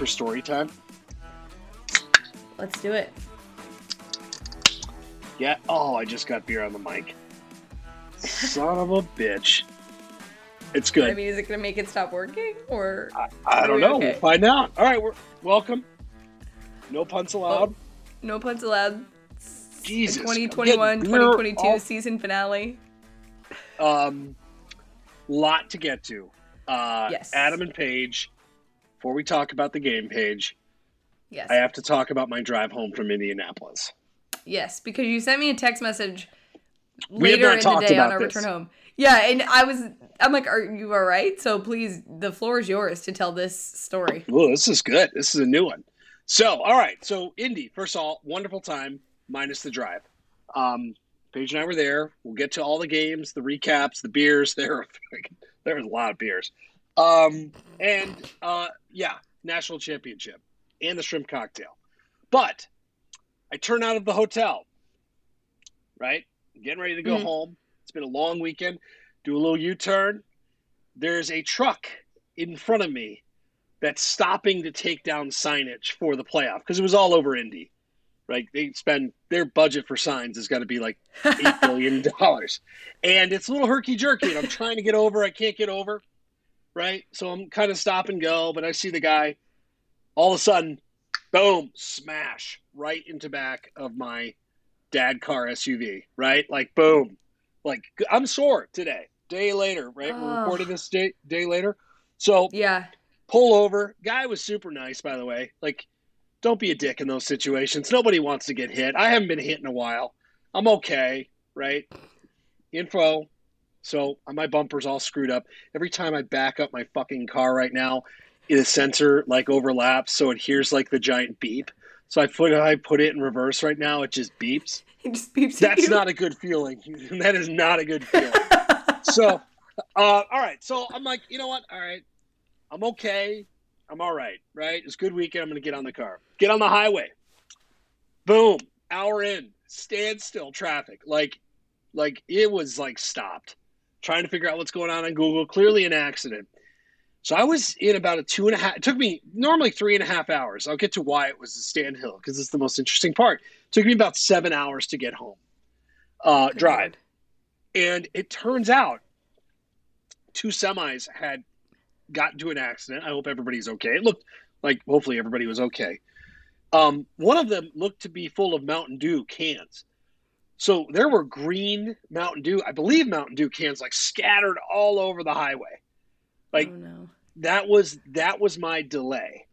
for story time? Let's do it. Yeah. Oh, I just got beer on the mic. Son of a bitch. It's good. I mean, is it gonna make it stop working or? I, I don't we know. okay? We'll find out. All right. We're welcome. No puns allowed. No puns allowed. Jesus. The 2021 2022 all- season finale. Um, lot to get to. Uh, Yes. Adam and Paige. Before we talk about the game, page, Yes. I have to talk about my drive home from Indianapolis. Yes, because you sent me a text message later in the day on our this. return home. Yeah, and I was, I'm like, are you all right? So please, the floor is yours to tell this story. Well, this is good. This is a new one. So, all right. So, Indy, first of all, wonderful time, minus the drive. Um, Paige and I were there. We'll get to all the games, the recaps, the beers. There, there was a lot of beers. Um, and uh, yeah, national championship and the shrimp cocktail. But I turn out of the hotel, right? Getting ready to go Mhm. home. It's been a long weekend. Do a little U turn. There's a truck in front of me that's stopping to take down signage for the playoff because it was all over Indy. Right? They spend their budget for signs has got to be like eight billion dollars, and it's a little herky jerky. And I'm trying to get over, I can't get over. Right? So I'm kind of stop and go, but I see the guy. All of a sudden, boom, smash right into back of my dad car SUV. Right? Like boom, like I'm sore today. Day later, right? We're Oh. recording this day day later. So yeah, pull over. Guy was super nice, by the way. Like, don't be a dick in those situations. Nobody wants to get hit. I haven't been hit in a while. I'm okay, right? Info. So uh, my bumper's all screwed up. Every time I back up my fucking car right now, the sensor like overlaps, so it hears like the giant beep. So I put I put it in reverse right now. It just beeps. it just beeps. That's not a good feeling. that is not a good feeling. So uh, all right. So i'm like you know what? All right. I'm okay. I'm all right right? It's a good weekend. I'm gonna get on the car. Get on the highway. Boom. Hour in. Standstill traffic. Like like it was like stopped trying to figure out what's going on on google clearly an accident so i was in about a two and a half it took me normally three and a half hours i'll get to why it was a standhill because it's the most interesting part it took me about seven hours to get home uh, Good drive and it turns out two semis had gotten into an accident. I hope everybody's okay. It looked like hopefully everybody was okay. Um, one of them looked to be full of Mountain Dew cans. So there were green Mountain Dew, I believe Mountain Dew cans like scattered all over the highway. Like oh no, that was that was my delay.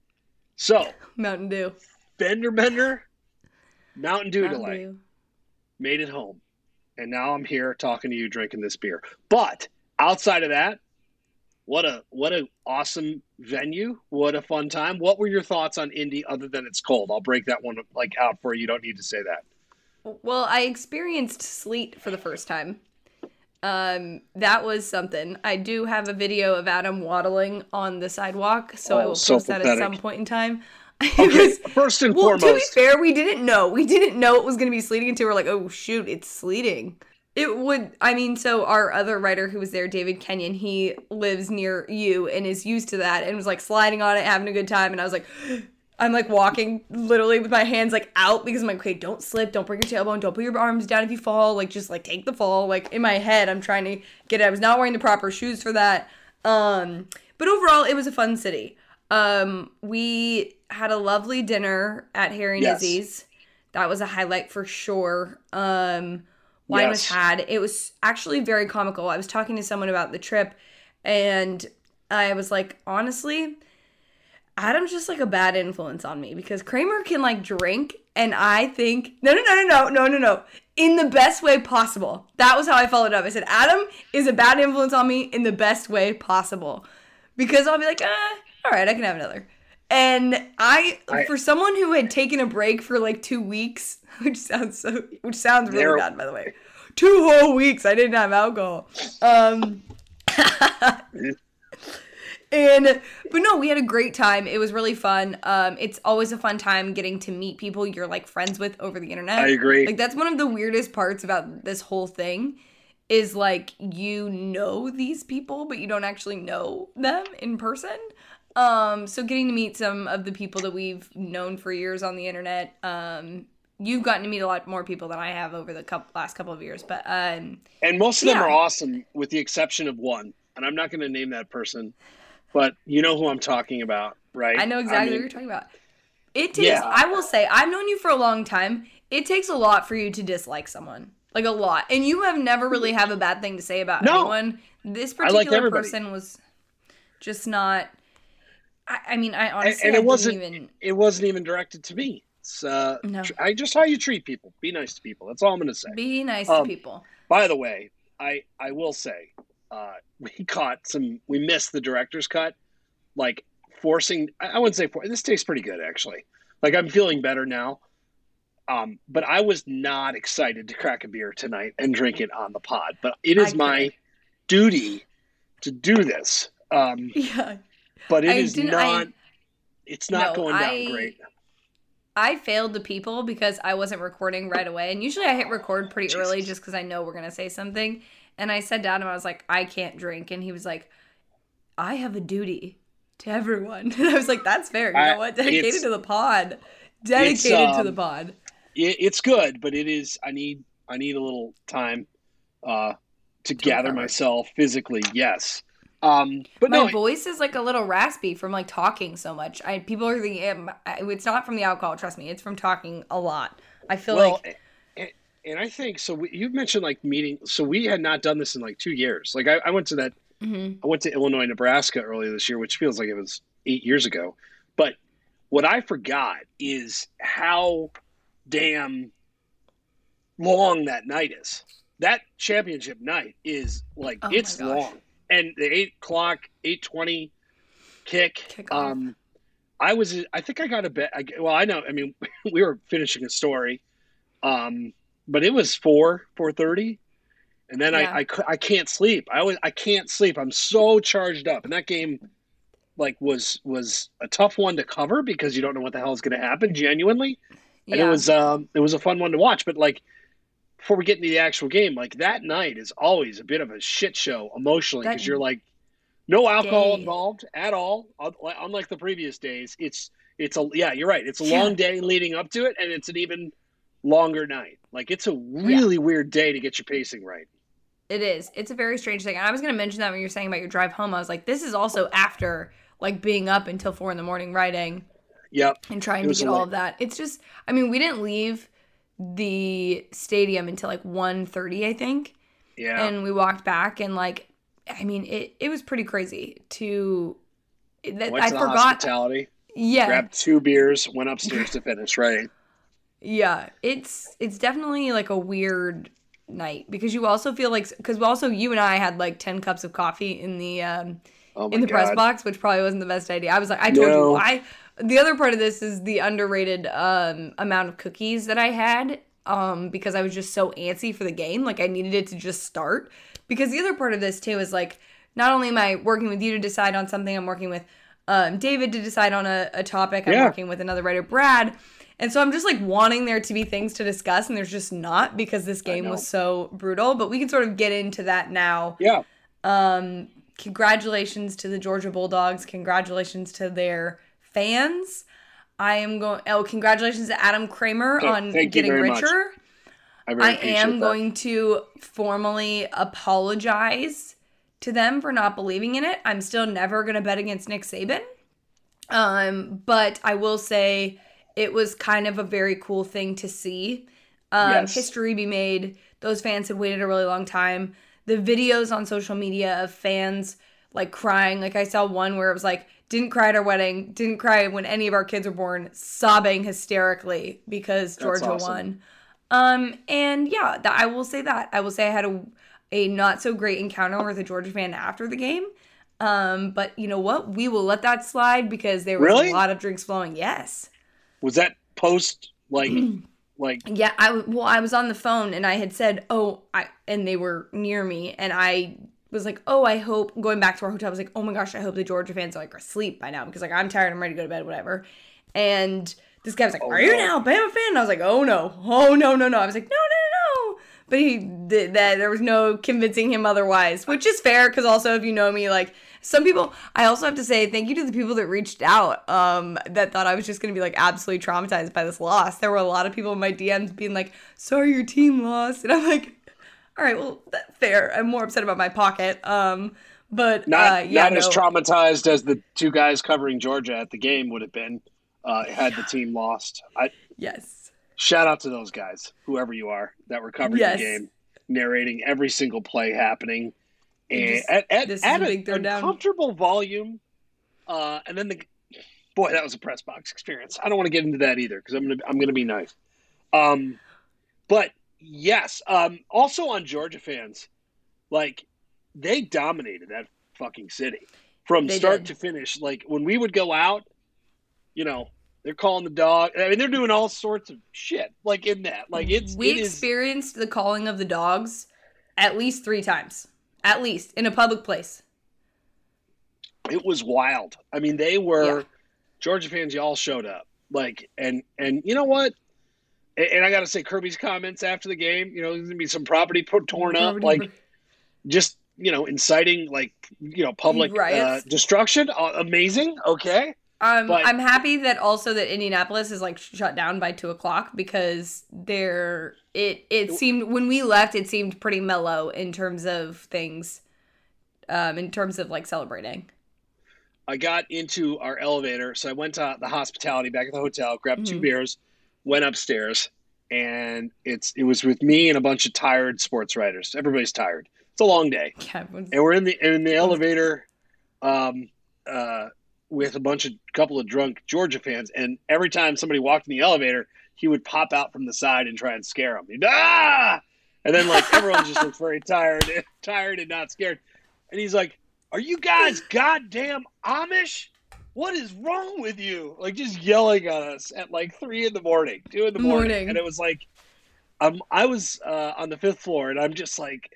So Mountain Dew. fender bender, Mountain Dew Mountain delay Dew. made it home. And now I'm here talking to you drinking this beer. But outside of that, what a what a awesome venue. What a fun time. What were your thoughts on Indy other than it's cold? I'll break that one like out for you. You don't need to say that. Well, I experienced sleet for the first time. Um, that was something. I do have a video of Adam waddling on the sidewalk, so I Oh, will so post that at some point in time. Okay, was- first and well, to be fair, we didn't know. We didn't know it was going to be sleeting until we're like, oh shoot, it's sleeting. It would. I mean, so our other writer who was there, David Kenyon, he lives near you and is used to that, and was like sliding on it, having a good time. And I was like, I'm like walking literally with my hands like out because I'm like, okay, don't slip, don't break your tailbone, don't put your arms down if you fall. Like, just like take the fall. Like in my head, I'm trying to get it. I was not wearing the proper shoes for that. Um, but overall, it was a fun city. Um, we had a lovely dinner at Harry Yes. Nizzy's. That was a highlight for sure. Um, wine was had. It was actually very comical. I was talking to someone about the trip, and I was like, honestly, Adam's just like a bad influence on me because Kramer can like drink, and I think no, no, no, no, no, no, no, no, in the best way possible. That was how I followed up. I said Adam is a bad influence on me in the best way possible because I'll be like, ah, all right, I can have another. And I, I- for someone who had taken a break for like two weeks, which sounds so, which sounds really bad, by the way, two whole weeks I didn't have alcohol. Um, and but no, we had a great time. It was really fun. Um, it's always a fun time getting to meet people you're like friends with over the internet. I agree. Like that's one of the weirdest parts about this whole thing is like you know these people but you don't actually know them in person. Um, so getting to meet some of the people that we've known for years on the internet. Um, you've gotten to meet a lot more people than I have over the couple, last couple of years, but um, and most of them are awesome, with the exception of one. And I'm not going to name that person, but you know who I'm talking about, right? I know exactly mean, what you're talking about. It takes. Yeah. I will say, I've known you for a long time. It takes a lot for you to dislike someone, like a lot, and you have never really have a bad thing to say about No. anyone. This I like particular person was just not. I, I mean, I honestly, and I it wasn't even. it wasn't even directed to me. It's uh, No. tr- I just how you treat people. Be nice to people. That's all I'm going to say. Be nice Um, to people. By the way, I I will say, uh, we caught some. We missed the director's cut, like forcing. I I wouldn't say for this tastes pretty good actually. Like I'm feeling better now. Um, but I was not excited to crack a beer tonight and drink it on the pod. But it is my duty to do this. Um, Yeah. but it I is didn't- I- it's not No, going down I- great. I failed the people because I wasn't recording right away. And usually I hit record pretty early just because I know we're going to say something. And I said down to him, I was like, I can't drink. And he was like, I have a duty to everyone. And I was like, that's fair. You know what? Dedicated to the pod. Dedicated to um, the pod. it, it's good, but it is. I need I need a little time uh, to gather myself physically. Yes, um, but My no, voice is like a little raspy from like talking so much. I people are thinking um, it's not from the alcohol. Trust me, it's from talking a lot. I feel well, like and, I think so. We, you mentioned like meeting. So we had not done this in like two years. Like I, I went to that. Mhm. I went to Illinois, Nebraska earlier this year, which feels like it was eight years ago. But what I forgot is how damn long that night is. That championship night is like Oh it's long, and the eight o'clock, eight twenty kick. Kickoff. Um, I was, I think I got a bet. I, well, I know. I mean, we were finishing a story, um, but it was four, four thirty, and then Yeah. I, I, I can't sleep. I was, I can't sleep. I'm so charged up, and that game, like, was was a tough one to cover because you don't know what the hell is going to happen. Genuinely, and it was, um, it was a fun one to watch. But like, before we get into the actual game, like that night is always a bit of a shit show emotionally because you're like, no alcohol day. involved at all. Unlike the previous days, it's it's a yeah, you're right. It's a Yeah. long day leading up to it, and it's an even longer night. Like it's a really weird day to get your pacing right. It is. It's a very strange thing. And I was going to mention that when you were saying about your drive home. I was like, this is also after like being up until four in the morning writing Yep. and trying to get all of that. It's just, I mean, we didn't leave the stadium until like 1.30, I think. Yeah. And we walked back and like, I mean, it, it was pretty crazy to, that, I forgot. hospitality, Yeah. grabbed two beers, went upstairs to finish. Right. Yeah, it's it's definitely like a weird night because you also feel like because also you and I had like ten cups of coffee in the um Oh in the press box, which probably wasn't the best idea. I was like, I told No. you, I. The other part of this is the underrated um amount of cookies that I had um because I was just so antsy for the game, like I needed it to just start. Because the other part of this too is like not only am I working with you to decide on something, I'm working with um David to decide on a, a topic. I'm Yeah. working with another writer, Brad. And so I'm just like wanting there to be things to discuss, and there's just not because this game was so brutal. But we can sort of get into that now. Yeah. Um, congratulations to the Georgia Bulldogs. Congratulations to their fans. I am going. Oh, congratulations to Adam Kramer on getting richer. I, I am that. going to formally apologize to them for not believing in it. I'm still never going to bet against Nick Saban. Um, but I will say it was kind of a very cool thing to see. Um, Yes. history be made. Those fans had waited a really long time. The videos on social media of fans like crying, like I saw one where it was like, didn't cry at our wedding, didn't cry when any of our kids were born, sobbing hysterically because Georgia awesome. won. Um, and yeah, that I will say that. I will say I had a a not so great encounter with a Georgia fan after the game. Um, but you know what? We will let that slide because there was Really? a lot of drinks flowing. Yes. Was that post like like Yeah, I well, I was on the phone and I had said, "Oh, I," and they were near me, and I was like, "Oh, I hope." Going back to our hotel, I was like, "Oh my gosh, I hope the Georgia fans are like asleep by now because like I'm tired, I'm ready to go to bed, whatever." And this guy was like, Oh, "Are you an. Alabama fan?" And I was like, "Oh no, oh no, no, no." I was like, "No, no, no, no." but he did that. There was no convincing him otherwise, which is fair because also if you know me, like some people, I also have to say thank you to the people that reached out um, that thought I was just going to be like absolutely traumatized by this loss. There were a lot of people in my DMs being like, "Sorry, your team lost," and I'm like, "All right, well, that's fair. I'm more upset about my pocket." Um, but not uh, yeah, not no. as traumatized as the two guys covering Georgia at the game would have been uh, had the team lost. I yes, shout out to those guys, whoever you are, that were covering Yes. the game, narrating every single play happening, Just- at, at, this is at a a, comfortable volume. Uh, and then the boy, that was a press box experience. I don't want to get into that either because I'm gonna I'm gonna be nice. Um, but yes, um, also on Georgia fans, like they dominated that fucking city from They start did. to finish. Like when we would go out, you know, they're calling the dog. I mean, they're doing all sorts of shit like in that. Like it's we it is experienced the calling of the dogs at least three times, at least in a public place. it was wild. I mean, they were Yeah. Georgia fans. Y'all showed up, like, and and you know what? And, and I got to say, Kirby's comments after the game. You know, there's gonna be some property put, torn up, like just you know, inciting like you know public uh, destruction. Uh, amazing. Okay. Um, But- I'm happy that also that Indianapolis is like shut down by two o'clock because there it it seemed when we left it seemed pretty mellow in terms of things, um, in terms of like celebrating. I got into our elevator, so I went to the hospitality back at the hotel, grabbed two Mhm. beers, went upstairs, and it's it was with me and a bunch of tired sports writers. Everybody's tired. It's a long day. Yeah, everyone's- and we're in the in the elevator um, uh, with a bunch of couple of drunk Georgia fans, and every time somebody walked in the elevator, he would pop out from the side and try and scare them. He'd, ah! And then like everyone just looks very tired, tired and not scared. And he's like, "Are you guys goddamn Amish? What is wrong with you?" Like just yelling at us at like three in the morning, two in the morning, Morning. and it was like, um, I was uh, on the fifth floor, and I'm just like,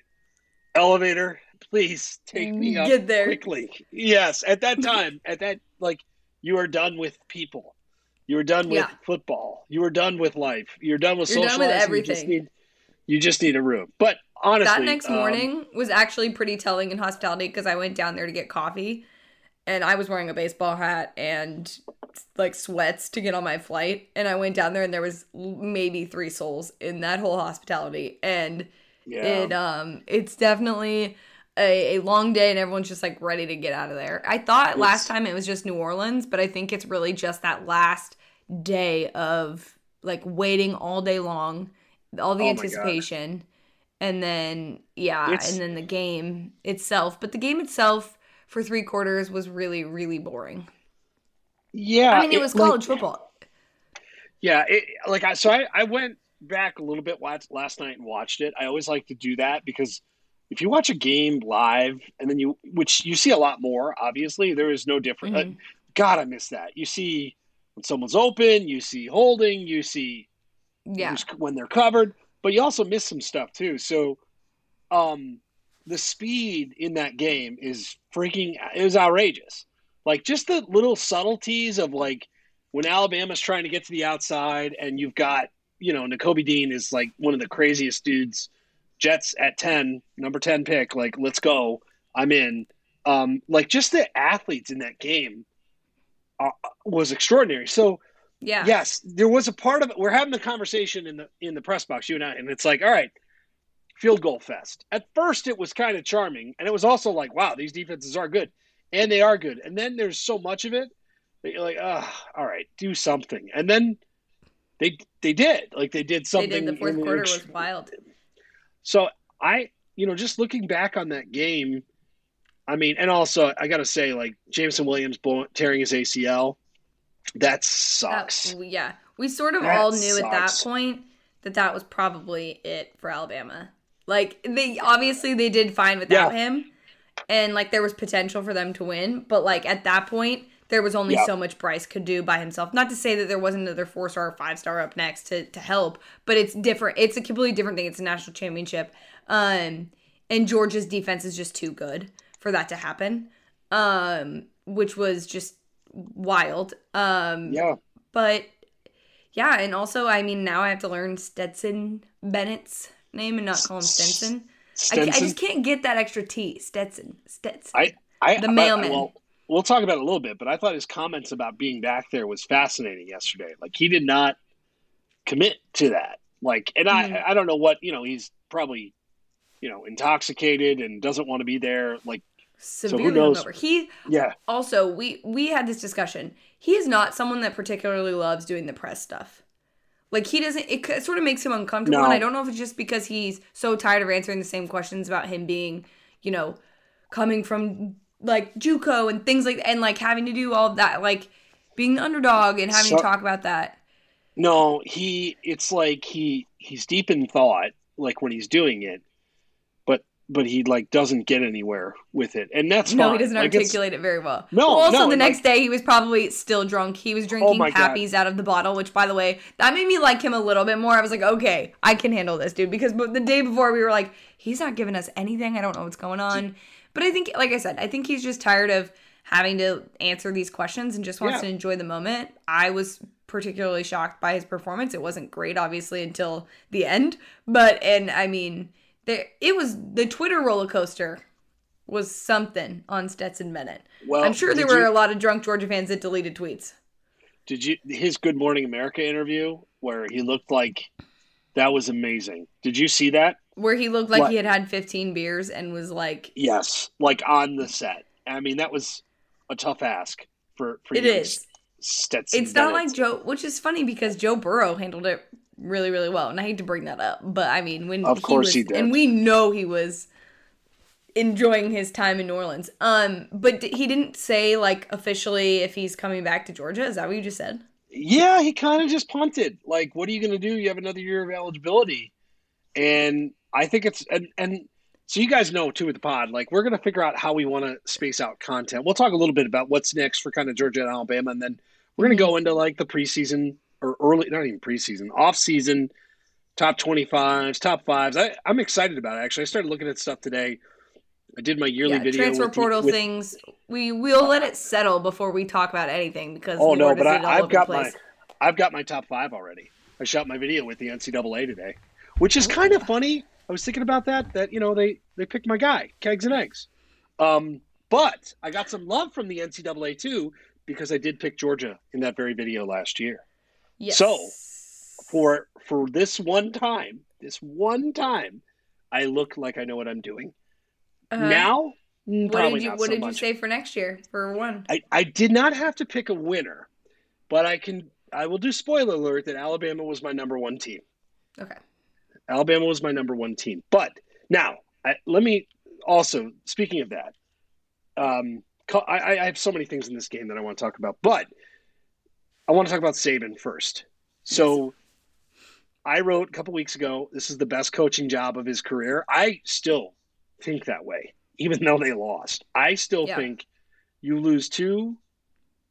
elevator, please take me up Get there. quickly. Yes, at that time, at that like you are done with people. You are done with Yeah. football. You are done with life. You're done with You're done with socializing. You just everything. need you just need a room. But honestly, that next um, morning was actually pretty telling in hospitality because I went down there to get coffee and I was wearing a baseball hat and like sweats to get on my flight and I went down there and there was maybe three souls in that whole hospitality and yeah, it um it's definitely a, a long day and everyone's just like ready to get out of there. I thought last time it was just New Orleans, but I think it's really just that last day of like waiting all day long, all the Oh anticipation, and then yeah, It's- and then the game itself. But the game itself for three quarters was really really boring. yeah. I mean, it was like- college football. Yeah, it, like I so I, I went back a little bit last night and watched it. I always like to do that because if you watch a game live and then you which you see a lot more, obviously there is no different. Mhm. uh, God, I miss that. You see when someone's open, you see holding, you see Yeah, when they're covered, but you also miss some stuff too. So, um, the speed in that game is freaking. It was outrageous. Like just the little subtleties of like when Alabama's trying to get to the outside, and you've got you know Nakobe Dean is like one of the craziest dudes. Jets at ten, number ten pick. Like let's go. I'm in. Um, like just the athletes in that game uh, was extraordinary. So yeah, yes, there was a part of it. We're having the conversation in the in the press box, you and I, and it's like, all right, field goal fest. At first, it was kind of charming, and it was also like, wow, these defenses are good, and they are good. And then there's so much of it that you're like, ah, all right, do something. And then they they did, like they did something. they did. The fourth quarter was wild. So I, you know, just looking back on that game, I mean, and also I got to say, like Jameson Williams tearing his ACL, that sucks. That- yeah, we sort of That all knew at that point that that was probably it for Alabama. Like they obviously they did fine without him, and like there was potential for them to win, but like at that point there was only Yeah. so much Bryce could do by himself. Not to say that there wasn't another four star or five star up next to to help, but it's different. It's a completely different thing. It's a national championship, um, and Georgia's defense is just too good for that to happen, um, which was just wild. Um, yeah. but yeah, and also I mean now I have to learn Stetson Bennett's name and not call him Stetson. I. I just can't get that extra T. Stetson. Stetson. I- I, The I- mailman. well, we'll talk about it a little bit, but I thought his comments about being back there was fascinating yesterday. Like he did not commit to that. Like, and Mhm. I, I don't know what you know. He's probably, you know, intoxicated and doesn't want to be there. Like, Severely knows? hungover. He yeah, also we we had this discussion. He is not someone that particularly loves doing the press stuff. Like he doesn't. It, sort of makes him uncomfortable, No. and I don't know if it's just because he's so tired of answering the same questions about him being, you know, coming from like JUCO and things like and like having to do all that, like being the underdog and having So- to talk about that. no, he. It's like he he's deep in thought, like when he's doing it, but but he like doesn't get anywhere with it, and that's No, fine. he doesn't Like, articulate it very well. No, Well, also no, the next like- day he was probably still drunk. He was drinking God. pappies out of the bottle, which by the way, that made me like him a little bit more. I was like, okay, I can handle this dude because the day before we were like, he's not giving us anything. I don't know what's going on. But I think, like I said, I think he's just tired of having to answer these questions and just wants Yeah. to enjoy the moment. I was particularly shocked by his performance. It wasn't great, obviously, until the end. But and I mean, there it was the Twitter roller coaster was something on Stetson Bennett. Well, I'm sure there were you- a lot of drunk Georgia fans that deleted tweets. Did you his Good Morning America interview where he looked like that was amazing? Did you see that? Where he looked like What? he had had 15 beers and was like, Yes, like on the set. I mean, that was a tough ask for for it is. Stetson. It's not Bennett. like Joe, which is funny because Joe Burrow handled it really, really well. And I hate to bring that up, but I mean, when Of course was, he did. and we know he was enjoying his time in New Orleans. Um, but d- he didn't say like officially if he's coming back to Georgia. Is that what you just said? Yeah, he kind of just punted. Like, what are you going to do? You have another year of eligibility, and I think it's and and so you guys know too with the pod. Like, we're going to figure out how we want to space out content. We'll talk a little bit about what's next for kind of Georgia and Alabama, and then we're going to go mm-hmm. into like the preseason or early, not even preseason, off season, top twenty fives, top fives. I, I'm excited about it. Actually, I started looking at stuff today. I did my yearly yeah, video. transfer with portal with- things. We will let it settle before we talk about anything because Oh no, but I, I've got my. I've got my top five already. I shot my video with the NCAA today, which is oh, kind of funny. I was thinking about that. That you know they they picked my guy, kegs and eggs. Um, but I got some love from the NCAA too because I did pick Georgia in that very video last year. Yes. so, For for this one time, this one time, I look like I know what I'm doing. Uh-huh. Now, mm, what did you what so did you say for next year for one? I, I did not have to pick a winner, but I can I will do spoiler alert that Alabama was my number one team. Okay. Alabama was my number one team. But now I, let me also speaking of that, um, I, I have so many things in this game that I want to talk about, but I want to talk about Saban first. So I wrote a couple weeks ago, this is the best coaching job of his career. I still think that way, even though they lost. I still Yeah. think you lose two,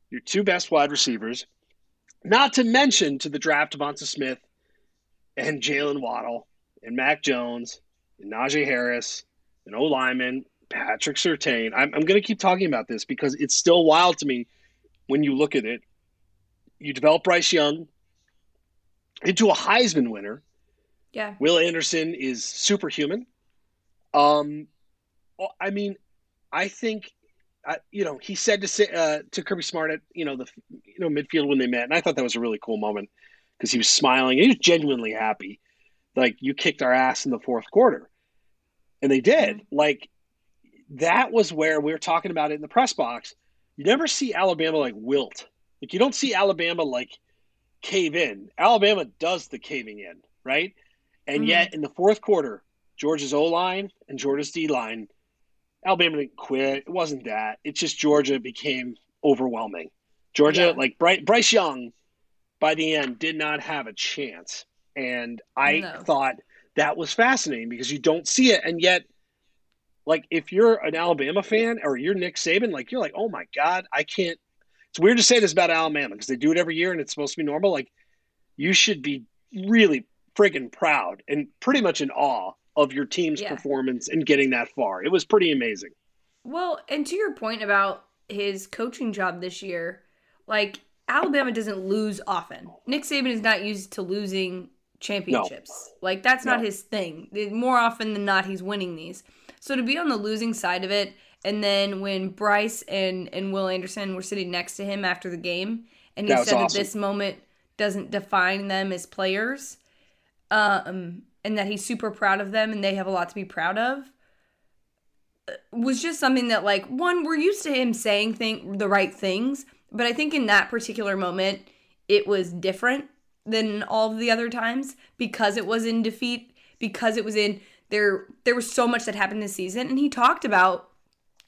your two best wide receivers, not to mention to the draft Devonta Smith and Jalen Waddle and Mac Jones and Najee Harris and O lineman, Patrick Surtain. I'm, I'm going to keep talking about this because it's still wild to me when you look at it. You develop Bryce Young into a Heisman winner. Yeah. Will Anderson is superhuman. Um, I mean, I think, uh, you know, he said to say, uh, to Kirby Smart at you know the you know midfield when they met, and I thought that was a really cool moment because he was smiling and he was genuinely happy. Like you kicked our ass in the fourth quarter, and they did. Like that was where we were talking about it in the press box. You never see Alabama like wilt. Like you don't see Alabama like cave in. Alabama does the caving in, right? And Mhm. yet in the fourth quarter, Georgia's O line and Georgia's D line, Alabama didn't quit. It wasn't that. It's just Georgia became overwhelming. Georgia, Yeah. like Bryce Young, by the end, did not have a chance. And I No. thought that was fascinating because you don't see it. And yet, like, if you're an Alabama fan or you're Nick Saban, like, you're like, oh my God, I can't. It's weird to say this about Alabama because they do it every year and it's supposed to be normal. Like, you should be really friggin' proud and pretty much in awe of your team's Yeah. performance and getting that far. It was pretty amazing. Well, and to your point about his coaching job this year, like Alabama doesn't lose often. Nick Saban is not used to losing championships. No. Like that's no. not his thing. More often than not, he's winning these. So to be on the losing side of it, and then when Bryce and and Will Anderson were sitting next to him after the game, and he said awesome. that this moment doesn't define them as players, um, and that he's super proud of them and they have a lot to be proud of uh, was just something that like one we're used to him saying thing the right things but i think in that particular moment it was different than all of the other times because it was in defeat because it was in there there was so much that happened this season. And he talked about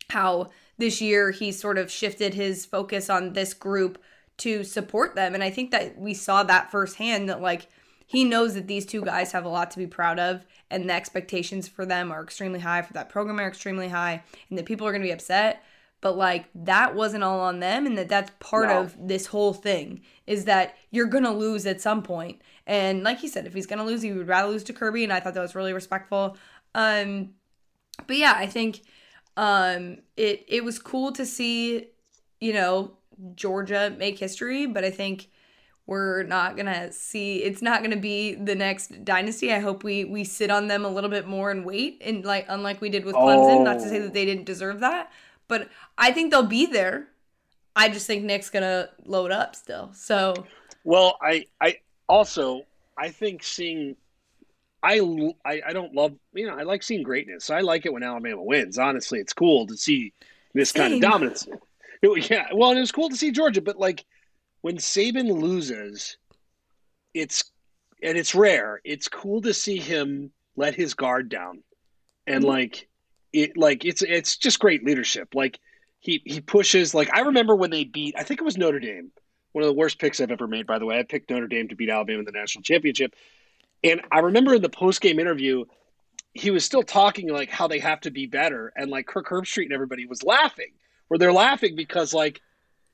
how this year he sort of shifted his focus on this group to support them. And i think that we saw that firsthand that like he knows that these two guys have a lot to be proud of and the expectations for them are extremely high for that program are extremely high and that people are going to be upset but like that wasn't all on them and that that's part no. of this whole thing is that you're going to lose at some point and like he said if he's going to lose he would rather lose to kirby and i thought that was really respectful um but yeah i think um it it was cool to see you know georgia make history but i think we're not gonna see it's not gonna be the next dynasty i hope we we sit on them a little bit more and wait and like unlike we did with clemson oh. not to say that they didn't deserve that but i think they'll be there i just think nick's gonna load up still so well i i also i think seeing I, I, I don't love you know I like seeing greatness. I like it when Alabama wins. Honestly, it's cool to see this Same. kind of dominance. It, yeah, well, it was cool to see Georgia, but like when Saban loses, it's and it's rare. It's cool to see him let his guard down, and mm-hmm. like it, like it's it's just great leadership. Like he he pushes. Like I remember when they beat. I think it was Notre Dame. One of the worst picks I've ever made, by the way. I picked Notre Dame to beat Alabama in the national championship, and I remember in the post game interview, he was still talking like how they have to be better, and like Kirk Herbstreit and everybody was laughing. Where they're laughing because like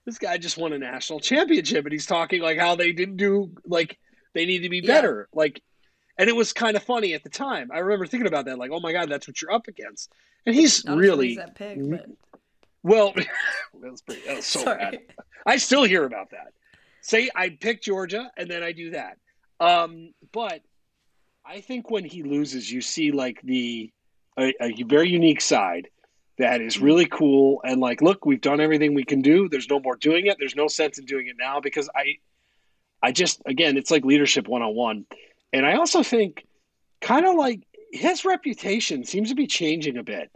this guy just won a national championship and he's talking like how they didn't do like they need to be better yeah. like and it was kind of funny at the time. I remember thinking about that like oh my god that's what you're up against. And he's Not really that pig, but... well that was pretty that was so Sorry. bad. I still hear about that. Say i pick georgia and then i do that. Um, but i think when he loses you see like the a, a very unique side that is really cool and like look we've done everything we can do. There's no more doing it. There's no sense in doing it now because i i just again it's like leadership one-on-one and i also think kind of like his reputation seems to be changing a bit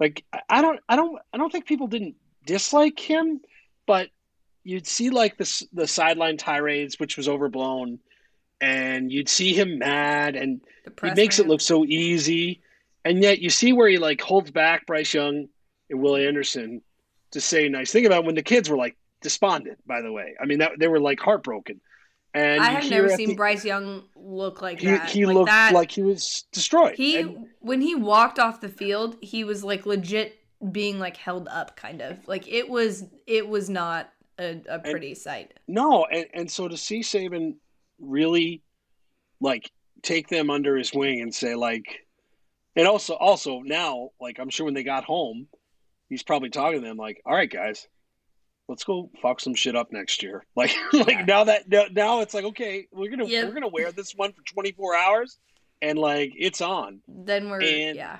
like i don't i don't i don't think people didn't dislike him but you'd see like the the sideline tirades which was overblown and you'd see him mad and he makes it look so easy and yet you see where he like holds back Bryce Young and Will Anderson to say nice thing about when the kids were like despondent. By the way, I mean that they were like heartbroken. And I have never seen the, Bryce Young look like he, that. He like looked that. like he was destroyed. He and, when he walked off the field, he was like legit being like held up, kind of like it was. It was not a, a pretty and, sight. No, and and so to see Saban really like take them under his wing and say like and also, also now, like I'm sure when they got home, he's probably talking to them like, "All right, guys, let's go fuck some shit up next year." Like, like now that now it's like, okay, we're gonna we're gonna wear this one for 24 hours, and like it's on. Then we're and yeah.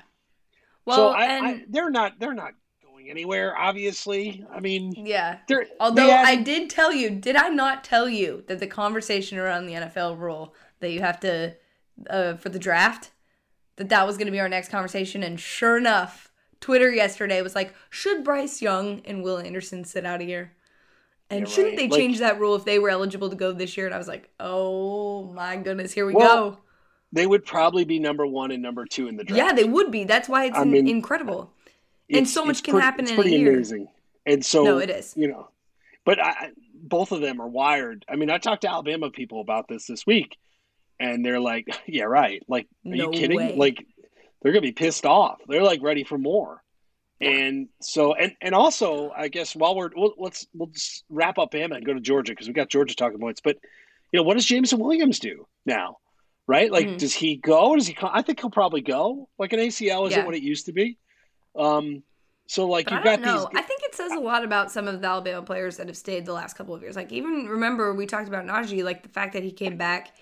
Well, so I, and I, they're not they're not going anywhere. Obviously, I mean, yeah. Although had, I did tell you, did I not tell you that the conversation around the NFL rule that you have to uh, for the draft that that was going to be our next conversation. And sure enough, Twitter yesterday was like, should Bryce Young and Will Anderson sit out a year? And yeah, shouldn't right. they change like, that rule if they were eligible to go this year? And I was like, oh my goodness, here we well, go. They would probably be number one and number two in the draft. Yeah, they would be. That's why it's I mean, incredible. And so much can happen in a year. Amazing. And so, no, it is. You know, but I, both of them are wired. I mean, I talked to Alabama people about this this week, and they're like, "Yeah, right." Like, are no you kidding? Way. Like, they're gonna be pissed off. They're like ready for more. And so, and and also, I guess while we're we'll, let's we'll just wrap up Bama and go to Georgia because we got Georgia talking points. But you know, what does Jameson Williams do now? Right? Like, mm-hmm. does he go? Does he? I think he'll probably go. Like an ACL isn't yeah. what it used to be. Um, so like you've got know. these. I think it says a lot about some of the Alabama players that have stayed the last couple of years. Like even remember we talked about Najee, like the fact that he came back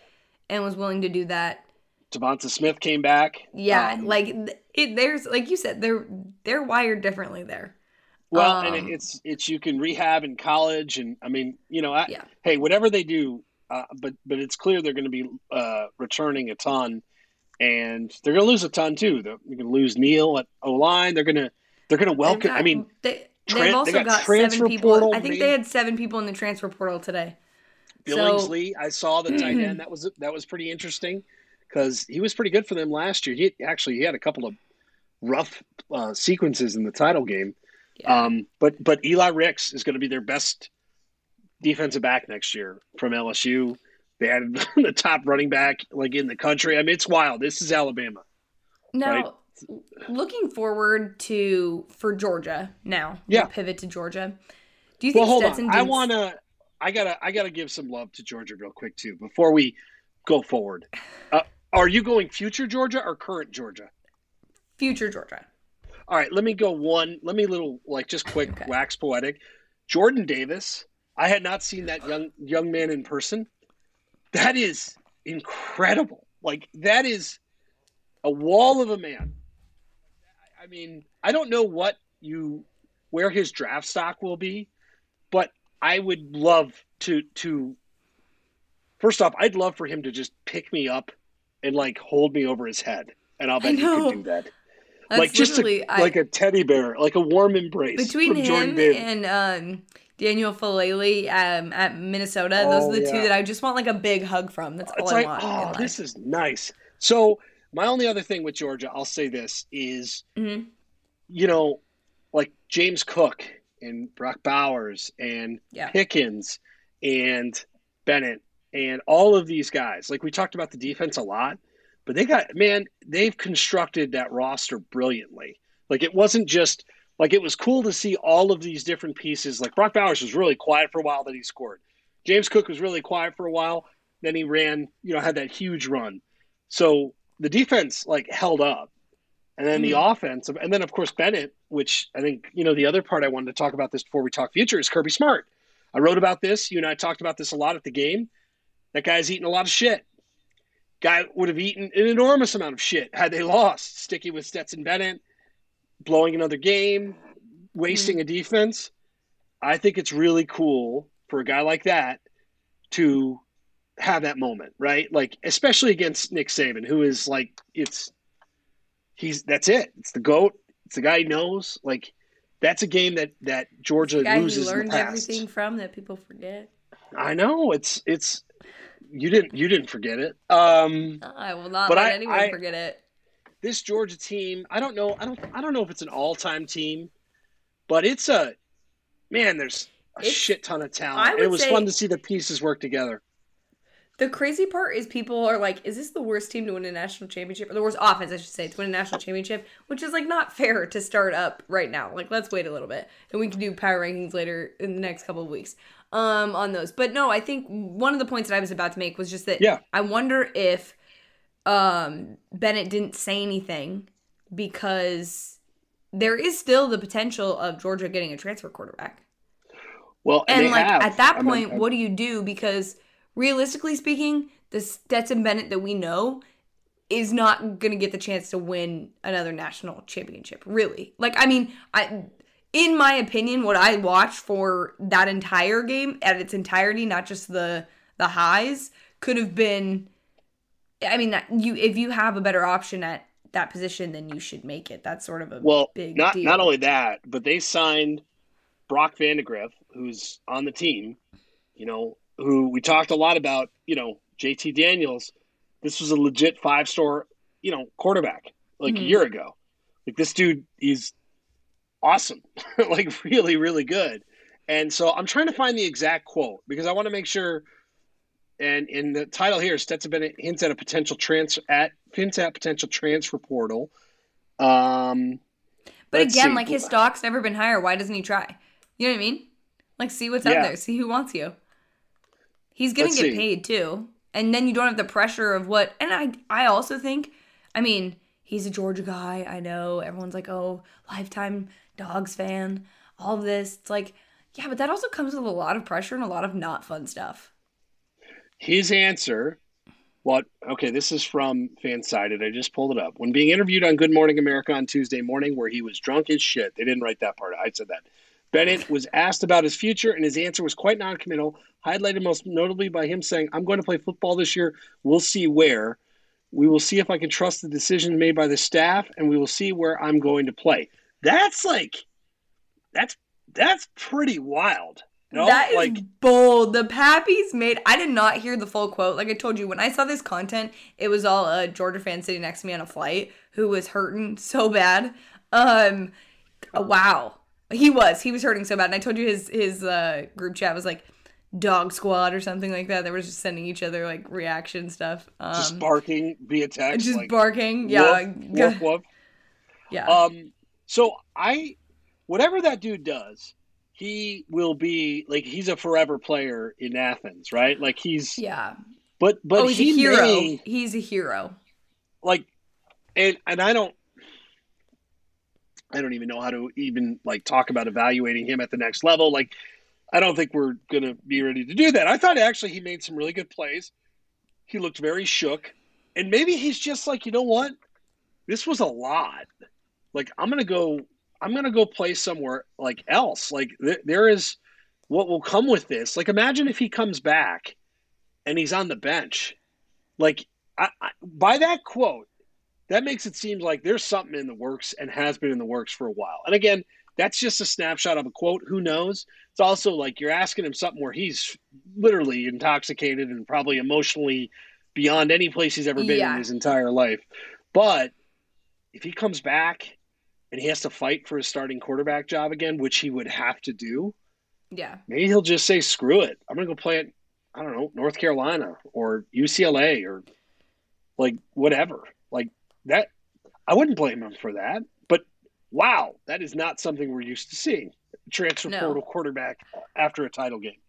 and was willing to do that. Devonta Smith came back. Yeah, Um, like it, there's like you said, they're they're wired differently there. Well, and Um, it, it's it's you can rehab in college, and I mean, you know, I, Yeah. hey, whatever they do, uh, but but it's clear they're going to be uh, returning a ton, and they're going to lose a ton too. They're going to lose Neal at O line. They're going to they're going to welcome. got- I mean, they, tran- they've they also got got, seven people. portal I think they had seven people in the transfer portal today. Billingsley, I saw the tight end. That was that was pretty interesting because he was pretty good for them last year. He actually he had a couple of rough uh, sequences in the title game. Yeah. Um, but but Eli Ricks is going to be their best defensive back next year from LSU. They had the top running back like in the country. I mean, it's wild. This is Alabama. Now, looking forward to for Georgia. Now, Yeah. pivot to Georgia. Do you Well, think hold Stetson? on. I want to. I gotta. I gotta give some love to Georgia real quick too before we go forward. Uh, are you going future Georgia or current Georgia? future Georgia. All right, let me go one. Let me little like just quick Okay. wax poetic. Jordan Davis. I had not seen that young young man in person. That is incredible. Like that is a wall of a man. I mean, I don't know what you where his draft stock will be, but I would love to to first off, I'd love for him to just pick me up and like hold me over his head. And I'll bet he know. could do that That's like just a, I- like a teddy bear, like a warm embrace between him and um, Daniel Faalele um, at Minnesota. those Oh, are the two that I just want like a big hug from. That's all it's I like, want. oh, this is nice. So my only other thing with Georgia, I'll say this is, Mhm. you know, like James Cook and Brock Bowers and Yeah. Pickens and Bennett and all of these guys. Like we talked about the defense a lot, but they got man, they've constructed that roster brilliantly. Like it wasn't just like it was cool to see all of these different pieces. Like Brock Bowers was really quiet for a while, then he scored. James Cook was really quiet for a while, then he ran, you know, had that huge run. So the defense like held up. And then the mm-hmm. offense, and then of course Bennett, which I think, you know, the other part I wanted to talk about this before we talk future is Kirby Smart. I wrote about this. You and I talked about this a lot at the game. That guy's eating a lot of shit. Guy would have eaten an enormous amount of shit had they lost. Sticking with Stetson Bennett, blowing another game, wasting a defense. I think it's really cool for a guy like that to have that moment, right? Like, especially against Nick Saban, who is like, it's, he's, that's it. It's the GOAT. It's the guy he knows. Like, that's a game that, that Georgia The guy he loses learned past. everything from that people forget. I know it's it's you didn't you didn't forget it. Um, I will not But let I- anyone I- forget it. this Georgia team, I don't know, I don't I don't know if it's an all time team, but it's a man. There's a It's- shit ton of talent. it was fun to see the pieces work together. The crazy part is people are like, is this the worst team to win a national championship? Or the worst offense, I should say, to win a national championship, which is like not fair to start up right now. Like, let's wait a little bit. And we can do power rankings later in the next couple of weeks um, on those. But no, I think one of the points that I was about to make was just that Yeah. I wonder if um, Bennett didn't say anything because there is still the potential of Georgia getting a transfer quarterback. Well, and, like have. at that I mean, point, I- what do you do? Because realistically speaking, the Stetson Bennett that we know is not going to get the chance to win another national championship. Really, like I mean, I in my opinion, what I watched for that entire game at its entirety, not just the the highs, could have been. I mean, that you if you have a better option at that position, then you should make it. That's sort of a well, big not deal. not only that, but they signed Brock Vandagriff, who's on the team. You know, who we talked a lot about. You know, JT Daniels. This was a legit five star, you know, quarterback like a Mhm. year ago. Like this dude, he's awesome, like really, really good. And so I'm trying to find the exact quote because I want to make sure. And in the title here, Stetson Bennett hints at a potential transfer at hints at potential transfer portal. Um, But again, see. like his stock's never been higher. Why doesn't he try? You know what I mean? Like, see what's out there. See who wants you. He's gonna Let's get see. paid too, and then you don't have the pressure of what. And I, I also think, I mean, he's a Georgia guy. I know everyone's like, oh, lifetime dogs fan. All of this. It's like, yeah, but that also comes with a lot of pressure and a lot of not fun stuff. his answer What? Okay, this is from Fansided. I just pulled it up. When being interviewed on Good Morning America on Tuesday morning, where he was drunk as shit, they didn't write that part. I said that. Bennett was asked about his future, and his answer was quite noncommittal, highlighted most notably by him saying, I'm going to play football this year. We'll see where. We will see if I can trust the decisions made by the staff, and we will see where I'm going to play. That's like, that's that's pretty wild. No? That is like, bold. The Pappies made. I did not hear the full quote. Like I told you, when I saw this content, it was all a Georgia fan sitting next to me on a flight who was hurting so bad. Um, wow, he was. He was hurting so bad. And I told you his his uh, group chat was like dog squad or something like that. They were just sending each other like reaction stuff. Um, just barking via text. Just like, barking. Yeah. Woof, woof, woof. Yeah. Um. So I, whatever that dude does, he will be like he's a forever player in Athens, right? Like he's yeah. But but oh, he's he a hero. May, he's a hero. Like, and and I don't. I don't even know how to even like talk about evaluating him at the next level. Like, I don't think we're gonna be ready to do that. I thought actually he made some really good plays. He looked very shook, and maybe he's just like, you know what, this was a lot. Like I'm gonna go I'm going to go play somewhere like else. Like th- there is what will come with this. Like imagine if he comes back and he's on the bench. Like I, I, by that quote, that makes it seem like there's something in the works and has been in the works for a while. And again, that's just a snapshot of a quote. Who knows? It's also like you're asking him something where he's literally intoxicated and probably emotionally beyond any place he's ever been yeah. in his entire life. But if he comes back and he has to fight for his starting quarterback job again, which he would have to do. Yeah. Maybe he'll just say, screw it. I'm going to go play at, I don't know, North Carolina or UCLA or like whatever. Like that, I wouldn't blame him for that. But wow, that is not something we're used to seeing. Transfer no. portal quarterback after a title game.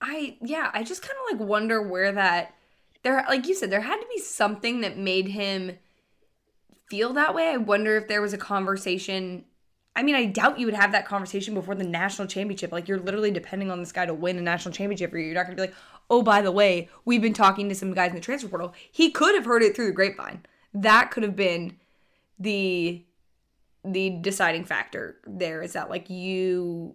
I, yeah, I just kind of like wonder where that, there, like you said, there had to be something that made him feel that way. I wonder if there was a conversation. I mean, I doubt you would have that conversation before the national championship. Like, you're literally depending on this guy to win a national championship for you. You're not going to be like, oh, by the way, we've been talking to some guys in the transfer portal. He could have heard it through the grapevine. That could have been the the deciding factor there is that like you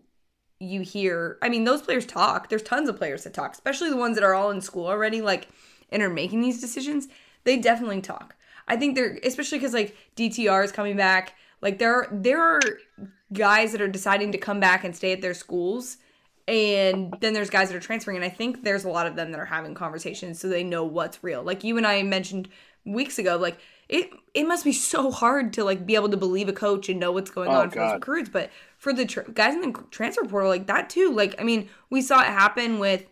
you hear i mean those players talk there's tons of players that talk especially the ones that are all in school already like and are making these decisions they definitely talk I think they're especially because like DTR is coming back. Like there are there are guys that are deciding to come back and stay at their schools, and then there's guys that are transferring. And I think there's a lot of them that are having conversations so they know what's real. Like you and I mentioned weeks ago, like it it must be so hard to like be able to believe a coach and know what's going oh, on for God. those recruits. But for the tr- guys in the transfer portal, like that too. Like I mean, we saw it happen with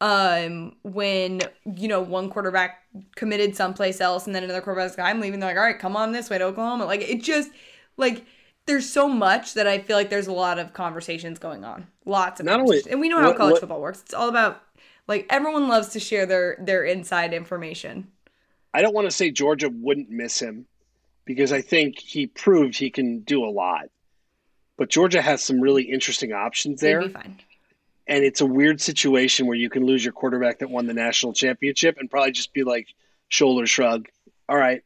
um when you know one quarterback committed someplace else and then another quarterback's like i'm leaving. They're like all right come on this way to oklahoma. Like it just like there's so much that i feel like there's a lot of conversations going on. Lots of not only and we know how what, college what, football works. It's all about like everyone loves to share their their inside information. I don't want to say georgia wouldn't miss him because i think he proved he can do a lot. But georgia has some really interesting options there They'd be fine and it's a weird situation where you can lose your quarterback that won the national championship and probably just be like shoulder shrug. All right,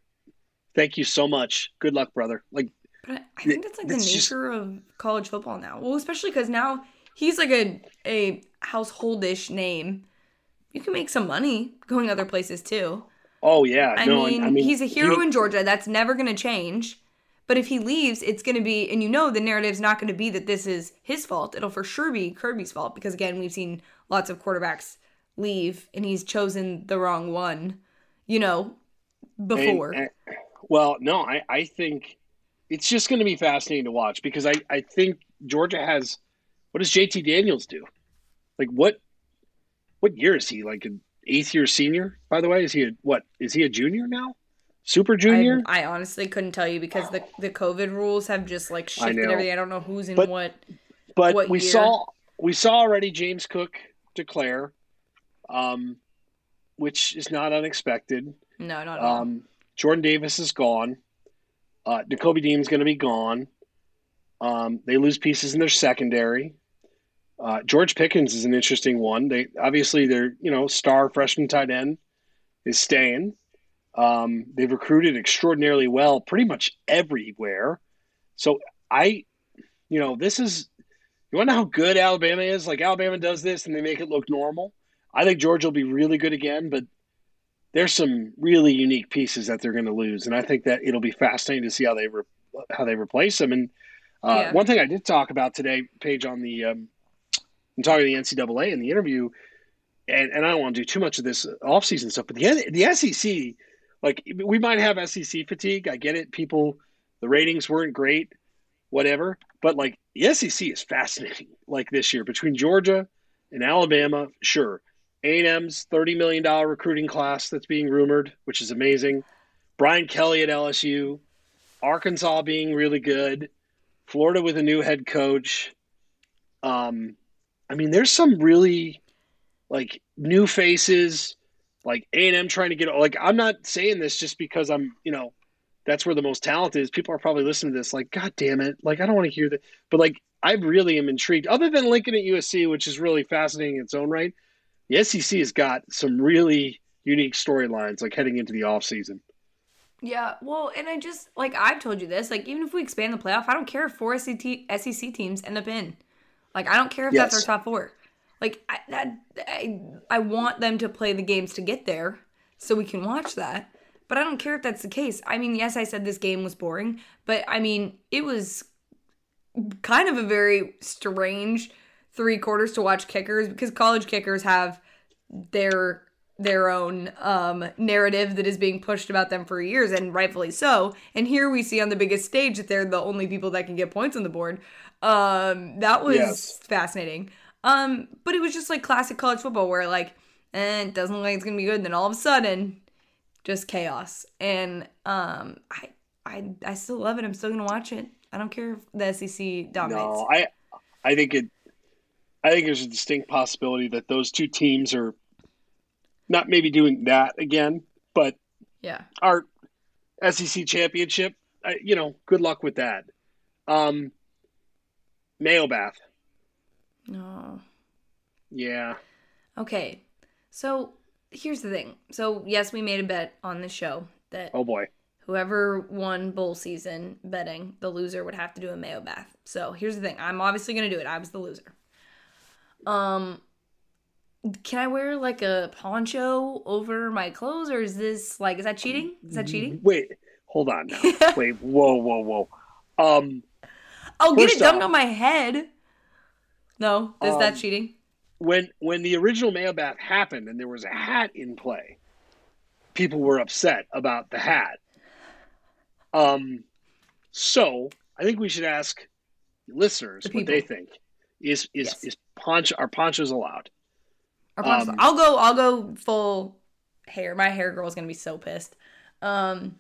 thank you so much. Good luck, brother. Like, but I think that's like the nature just... of college football now. Well, especially because now he's like a a householdish name. You can make some money going other places too. Oh yeah, I, no, mean, I mean, he's a hero he... in Georgia. That's never going to change. But if he leaves, it's going to be, and you know, the narrative's not going to be that this is his fault. It'll for sure be Kirby's fault because, again, we've seen lots of quarterbacks leave and he's chosen the wrong one, you know, before. And, and, well, no, I, I think it's just going to be fascinating to watch because I, I think Georgia has. What does JT Daniels do? Like, what what year is he? Like an eighth year senior, by the way? Is he a, what? Is he a junior now? Super Junior? I, I, honestly couldn't tell you because the the COVID rules have just like shifted I everything. I don't know who's in but, what. But what we year. saw we saw already James Cook declare, um, which is not unexpected. No, not at all. Um, Jordan Davis is gone. Uh, Nakobe Dean's going to be gone. Um, they lose pieces in their secondary. Uh, George Pickens is an interesting one. They obviously they're you know star freshman tight end is staying. Um, they've recruited extraordinarily well, pretty much everywhere. So I, you know, this is you want to know how good Alabama is? Like Alabama does this and they make it look normal. I think Georgia will be really good again, but there's some really unique pieces that they're going to lose, and I think that it'll be fascinating to see how they re- how they replace them. And uh, yeah. one thing I did talk about today, Paige, on the um, I'm talking to the NCAA in the interview, and, and I don't want to do too much of this offseason stuff, but the the SEC, like we might have SEC fatigue. I get it. People, the ratings weren't great, whatever. But like the SEC is fascinating. Like this year between Georgia and Alabama, sure. A&M's $30 million recruiting class that's being rumored, which is amazing. Brian Kelly at LSU. Arkansas being really good. Florida with a new head coach. Um, I mean, there's some really like new faces, like A&M trying to get like I'm not saying this just because I'm, you know, that's where the most talent is. People are probably listening to this like, God damn it. Like, I don't want to hear that. But like, I really am intrigued. Other than Lincoln at USC, which is really fascinating in its own right, the SEC has got some really unique storylines like heading into the off season. Yeah, well, and I just like I've told you this, like even if we expand the playoff, I don't care if four SEC, SEC teams end up in. Like I don't care if yes. that's our top four. Like I, that, I I want them to play the games to get there so we can watch that. But I don't care if that's the case. I mean, yes, I said this game was boring, but I mean, it was kind of a very strange three quarters to watch kickers because college kickers have their their own um, narrative that is being pushed about them for years, and rightfully so. And here we see on the biggest stage that they're the only people that can get points on the board. Um, that was yes. fascinating. Um, but it was just like classic college football where like, eh, it doesn't look like it's gonna be good. And then all of a sudden, just chaos. And um, I I I still love it. I'm still gonna watch it. I don't care if the SEC dominates. No, I I think it. I think there's a distinct possibility that those two teams are not maybe doing that again, but yeah, our SEC championship. I, you know, good luck with that. Um, Mayo bath. No. Yeah. Okay, so here's the thing. So yes, we made a bet on the show that oh boy, whoever won bowl season betting, the loser would have to do a mayo bath. So here's the thing. I'm obviously gonna do it. I was the loser. Um, can I wear like a poncho over my clothes, or is this like is that cheating? Is that cheating? Wait, hold on. Now. Wait, whoa, whoa, whoa. Um, I'll get it dumped off, on my head. No, is um, that cheating? when when the original mayo bath happened and there was a hat in play, people were upset about the hat. Um, so I think we should ask listeners the what they think. Is is yes. is poncho are ponchos allowed? Are ponchos, um, I'll go. I'll go full hair. My hair girl is gonna be so pissed. Um,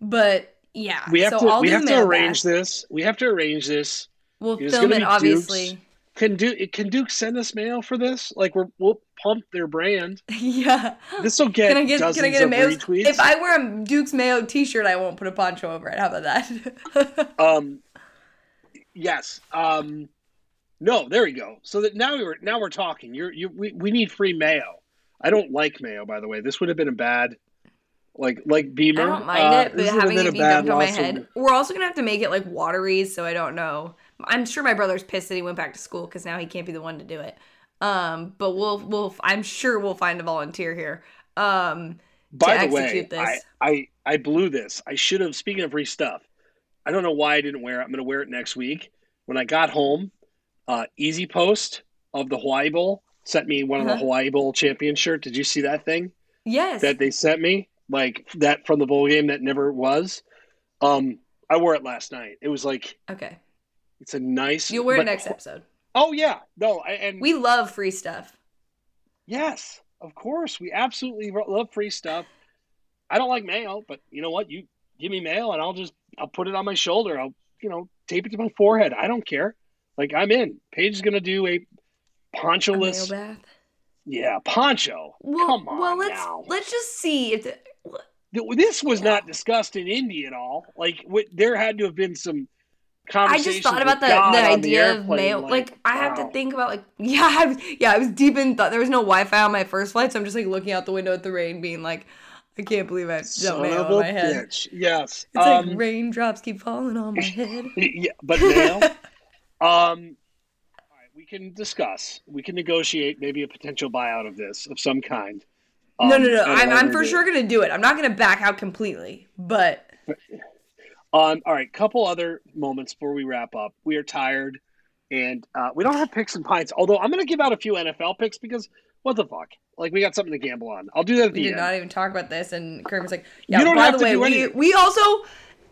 but yeah, we have so to I'll we have to arrange bath. this. We have to arrange this. We'll film it obviously. Dukes. Can Duke can Duke send us mail for this? Like we're we'll pump their brand. Yeah. This will get, can I get dozens can I get a Mayo, retweets. If I wear a Duke's Mayo T-shirt, I won't put a poncho over it. How about that? um. Yes. Um. No. There we go. So that now we're now we're talking. You're you we, we need free mayo. I don't like mayo, by the way. This would have been a bad like like Beamer. I don't mind uh, it, but having it be dumped on my head. We're also gonna have to make it like watery, so I don't know. I'm sure my brother's pissed that he went back to school because now he can't be the one to do it. Um, but we'll we'll I'm sure we'll find a volunteer here. Um, by the way, I, I I blew this. I should have. Speaking of free stuff, I don't know why I didn't wear it. I'm going to wear it next week. When I got home, uh, EasyPost of the Hawaii Bowl sent me one of uh-huh. the Hawaii Bowl champion shirt. Did you see that thing? Yes. That they sent me, like that from the bowl game that never was. Um, I wore it last night. It was like okay. It's a nice. You'll wear but, it next episode. Oh yeah, no, and we love free stuff. Yes, of course, we absolutely love free stuff. I don't like mail, but you know what? You give me mail, and I'll just I'll put it on my shoulder. I'll you know tape it to my forehead. I don't care. Like I'm in. Paige is gonna do a poncholess. A bath. Yeah, poncho. Well, Come on well, let's now. let's just see if the, this was not discussed in Indy at all. Like, what, there had to have been some I just thought about the, the idea the of mail. Like, like I wow. have to think about like yeah, I was, yeah, I was deep in thought. There was no Wi-Fi on my first flight, so I'm just like looking out the window at the rain, being like, I can't believe I don't mail on my head. Bitch. Yes, it's um, like raindrops keep falling on my head. yeah, but mail. um, we can discuss. We can negotiate maybe a potential buyout of this of some kind. Um, no, no, no. I'm, I'm for sure going to do it. I'm not going to back out completely, but. Um, all right, couple other moments before we wrap up. We are tired, and uh, we don't have picks and pints. Although I'm going to give out a few NFL picks because what the fuck? Like we got something to gamble on. I'll do that. At we did end. not even talk about this, and Kramer's like, "Yeah." by the way, we we also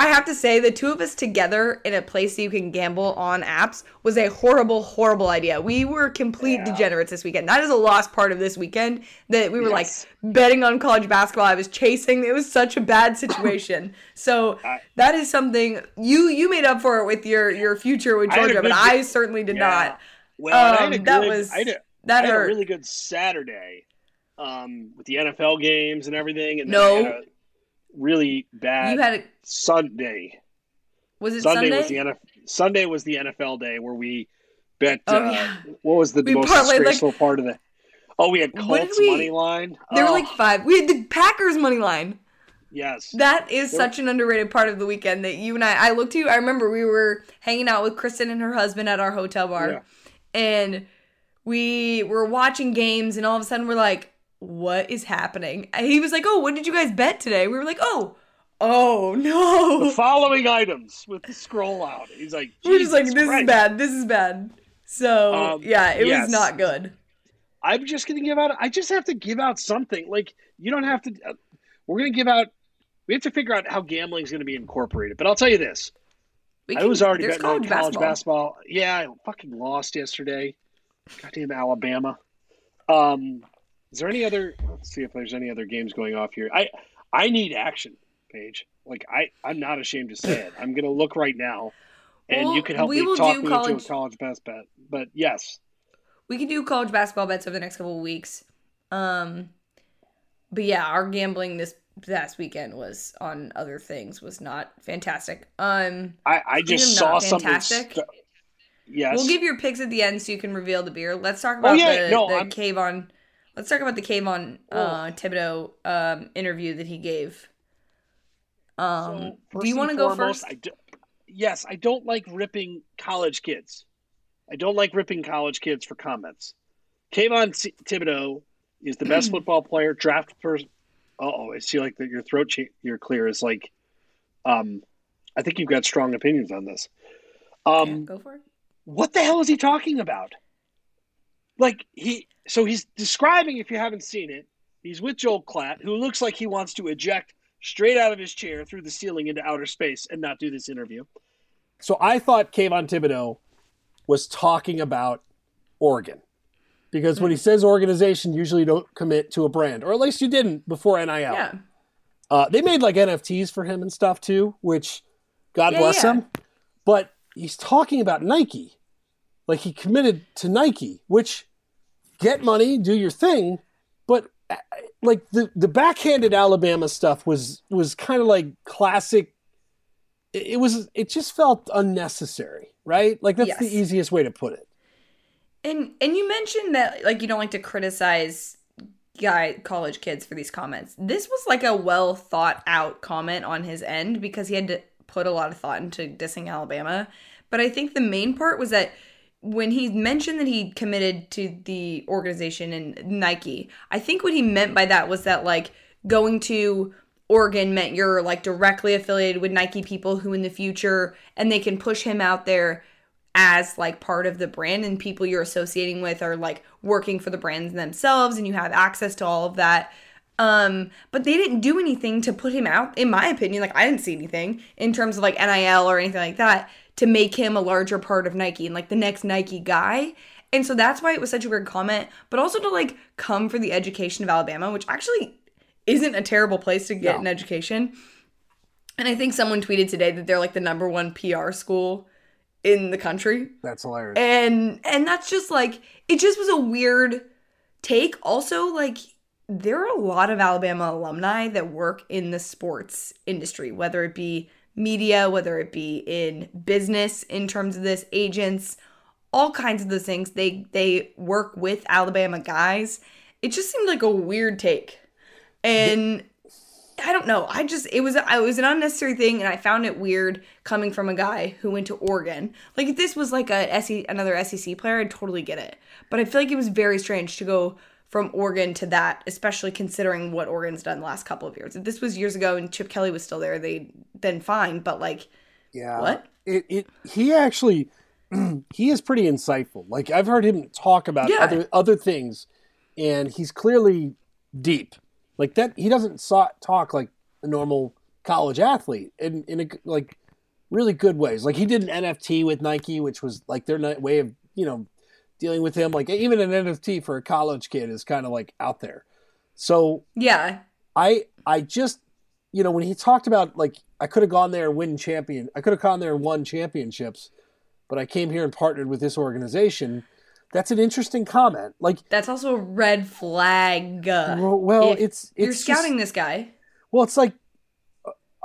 I have to say, the two of us together in a place you can gamble on apps was a horrible, horrible idea. We were complete yeah. degenerates this weekend. That is a lost part of this weekend that we were yes. like betting on college basketball. I was chasing. It was such a bad situation. so that is something you you made up for it with your your future with Georgia, I but I certainly did yeah. not. Well, um, good, that was I had, that I had hurt. a really good Saturday um, with the NFL games and everything. And no really bad. You had a Sunday. Was it Sunday? Sunday? Was the NFL, Sunday was the NFL day where we bet. Oh, uh, yeah. What was the we most disgraceful like, part of the? Oh, we had Colts we, money line. There oh. were like five. We had the Packers money line. Yes. That is there, such an underrated part of the weekend that you and I I looked to. You I remember we were hanging out with Kristen and her husband at our hotel bar. Yeah. And we were watching games and all of a sudden we're like, what is happening? He was like, oh, what did you guys bet today? We were like, oh, oh no. The following items with the scroll out. He's like, we're just like, this Christ. is bad. This is bad. So um, yeah, it yes. was not good. I'm just gonna give out. I just have to give out something. Like you don't have to. Uh, we're gonna give out. We have to figure out how gambling is going to be incorporated. But I'll tell you this: can, I was already betting college on college basketball. basketball. Yeah, I fucking lost yesterday. Goddamn Alabama. Um, is there any other? Let's see if there's any other games going off here. I I need action, Paige. Like I I'm not ashamed to say it. I'm gonna look right now, and well, you can help me talk me college... into a college best bet. But yes, we can do college basketball bets over the next couple of weeks. Um, but yeah, our gambling this past weekend was on other things was not fantastic. Um, I I just saw something. St- yes, we'll give your picks at the end so you can reveal the beer. Let's talk oh, about oh, yeah, the, no, the Kayvon Let's talk about the Kayvon uh, Thibodeaux um, interview that he gave. Um, so, do you want to go first? I do, yes, I don't like ripping college kids. I don't like ripping college kids for comments. Kayvon Thibodeaux is the best football player drafted first. Oh, I see. Like that, your throat, you're clear. Is like, um, I think you've got strong opinions on this. Um, yeah, go for it. What the hell is he talking about? Like he so he's describing, if you haven't seen it, he's with Joel Klatt, who looks like he wants to eject straight out of his chair through the ceiling into outer space and not do this interview. So I thought Kayvon Thibodeaux was talking about Oregon. Because when he says organization, usually don't commit to a brand, or at least you didn't before NIL. Yeah. Uh, they made like NFTs for him and stuff too, which God yeah, bless yeah. him. But he's talking about Nike. Like he committed to Nike, which get money, do your thing, but uh, like the the backhanded Alabama stuff was was kind of like classic. It was it just felt unnecessary, right? Like that's yes. the easiest way to put it. And and you mentioned that like you don't like to criticize guy college kids for these comments. This was like a well thought out comment on his end because he had to put a lot of thought into dissing Alabama. But I think the main part was that when he mentioned that he committed to the organization and Nike, I think what he meant by that was that like going to Oregon meant you're like directly affiliated with Nike people who in the future and they can push him out there as like part of the brand and people you're associating with are like working for the brands themselves and you have access to all of that. Um, but they didn't do anything to put him out, in my opinion. Like I didn't see anything in terms of like NIL or anything like that to make him a larger part of Nike and like the next Nike guy. And so that's why it was such a weird comment, but also to like come for the education of Alabama, which actually isn't a terrible place to get no. an education. And I think someone tweeted today that they're like the number one PR school in the country. That's hilarious. And and that's just like it just was a weird take. Also, like there are a lot of Alabama alumni that work in the sports industry, whether it be media, whether it be in business in terms of this, agents, all kinds of those things. They they work with Alabama guys. It just seemed like a weird take. And I don't know. I just it was I was an unnecessary thing, and I found it weird coming from a guy who went to Oregon. Like if this was like a SE, another SEC player, I'd totally get it. But I feel like it was very strange to go from Oregon to that, especially considering what Oregon's done the last couple of years. If this was years ago and Chip Kelly was still there, they'd been fine. But like, yeah, what? It it he actually he is pretty insightful. Like I've heard him talk about Yeah. other other things, and he's clearly deep. Like that, he doesn't talk like a normal college athlete in in a, like really good ways. Like he did an NFT with Nike, which was like their way of you know dealing with him. Like even an NFT for a college kid is kind of like out there. So Yeah, I I just you know when he talked about like I could have gone there and win champion I could have gone there and won championships, but I came here and partnered with this organization. That's an interesting comment. Like that's also a red flag. well, well it's it's You're just- scouting this guy. well, it's like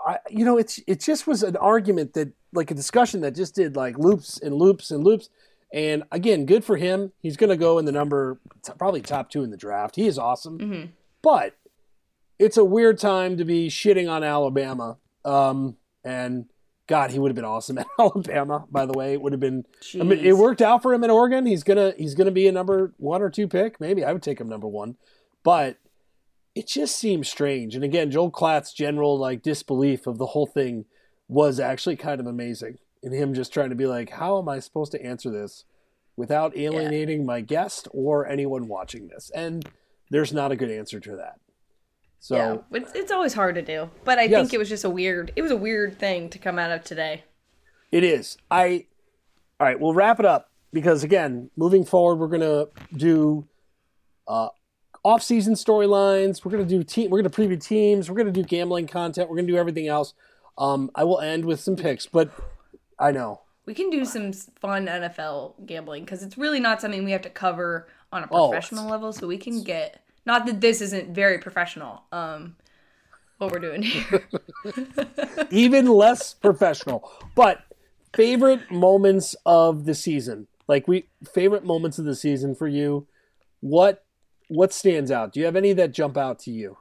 I you know it's it just was an argument that like a discussion that just did like loops and loops and loops. And again, good for him. He's going to go in the number probably top two in the draft. He is awesome. hmm but it's a weird time to be shitting on Alabama. Um, and God, he would have been awesome at Alabama. By the way, it would have been. I mean, it worked out for him at Oregon. He's gonna he's gonna be a number one or two pick. Maybe I would take him number one, but it just seems strange. And again, Joel Klatt's general like disbelief of the whole thing was actually kind of amazing. And him just trying to be like, how am I supposed to answer this without alienating my guest or anyone watching this? And there's not a good answer to that. So yeah, it's, it's always hard to do. But I Yes. think it was just a weird. It was a weird thing to come out of today. It is. I. All right, we'll wrap it up because again, moving forward, we're gonna do uh, off-season storylines. We're gonna do team. We're gonna preview teams. We're gonna do gambling content. We're gonna do everything else. Um, I will end with some picks, but I know. We can do some fun NFL gambling because it's really not something we have to cover on a Oh, professional level. So we can get. Not that this isn't very professional. Um, what we're doing here. even less professional. But favorite moments of the season, like we favorite moments of the season for you. What what stands out? Do you have any that jump out to you?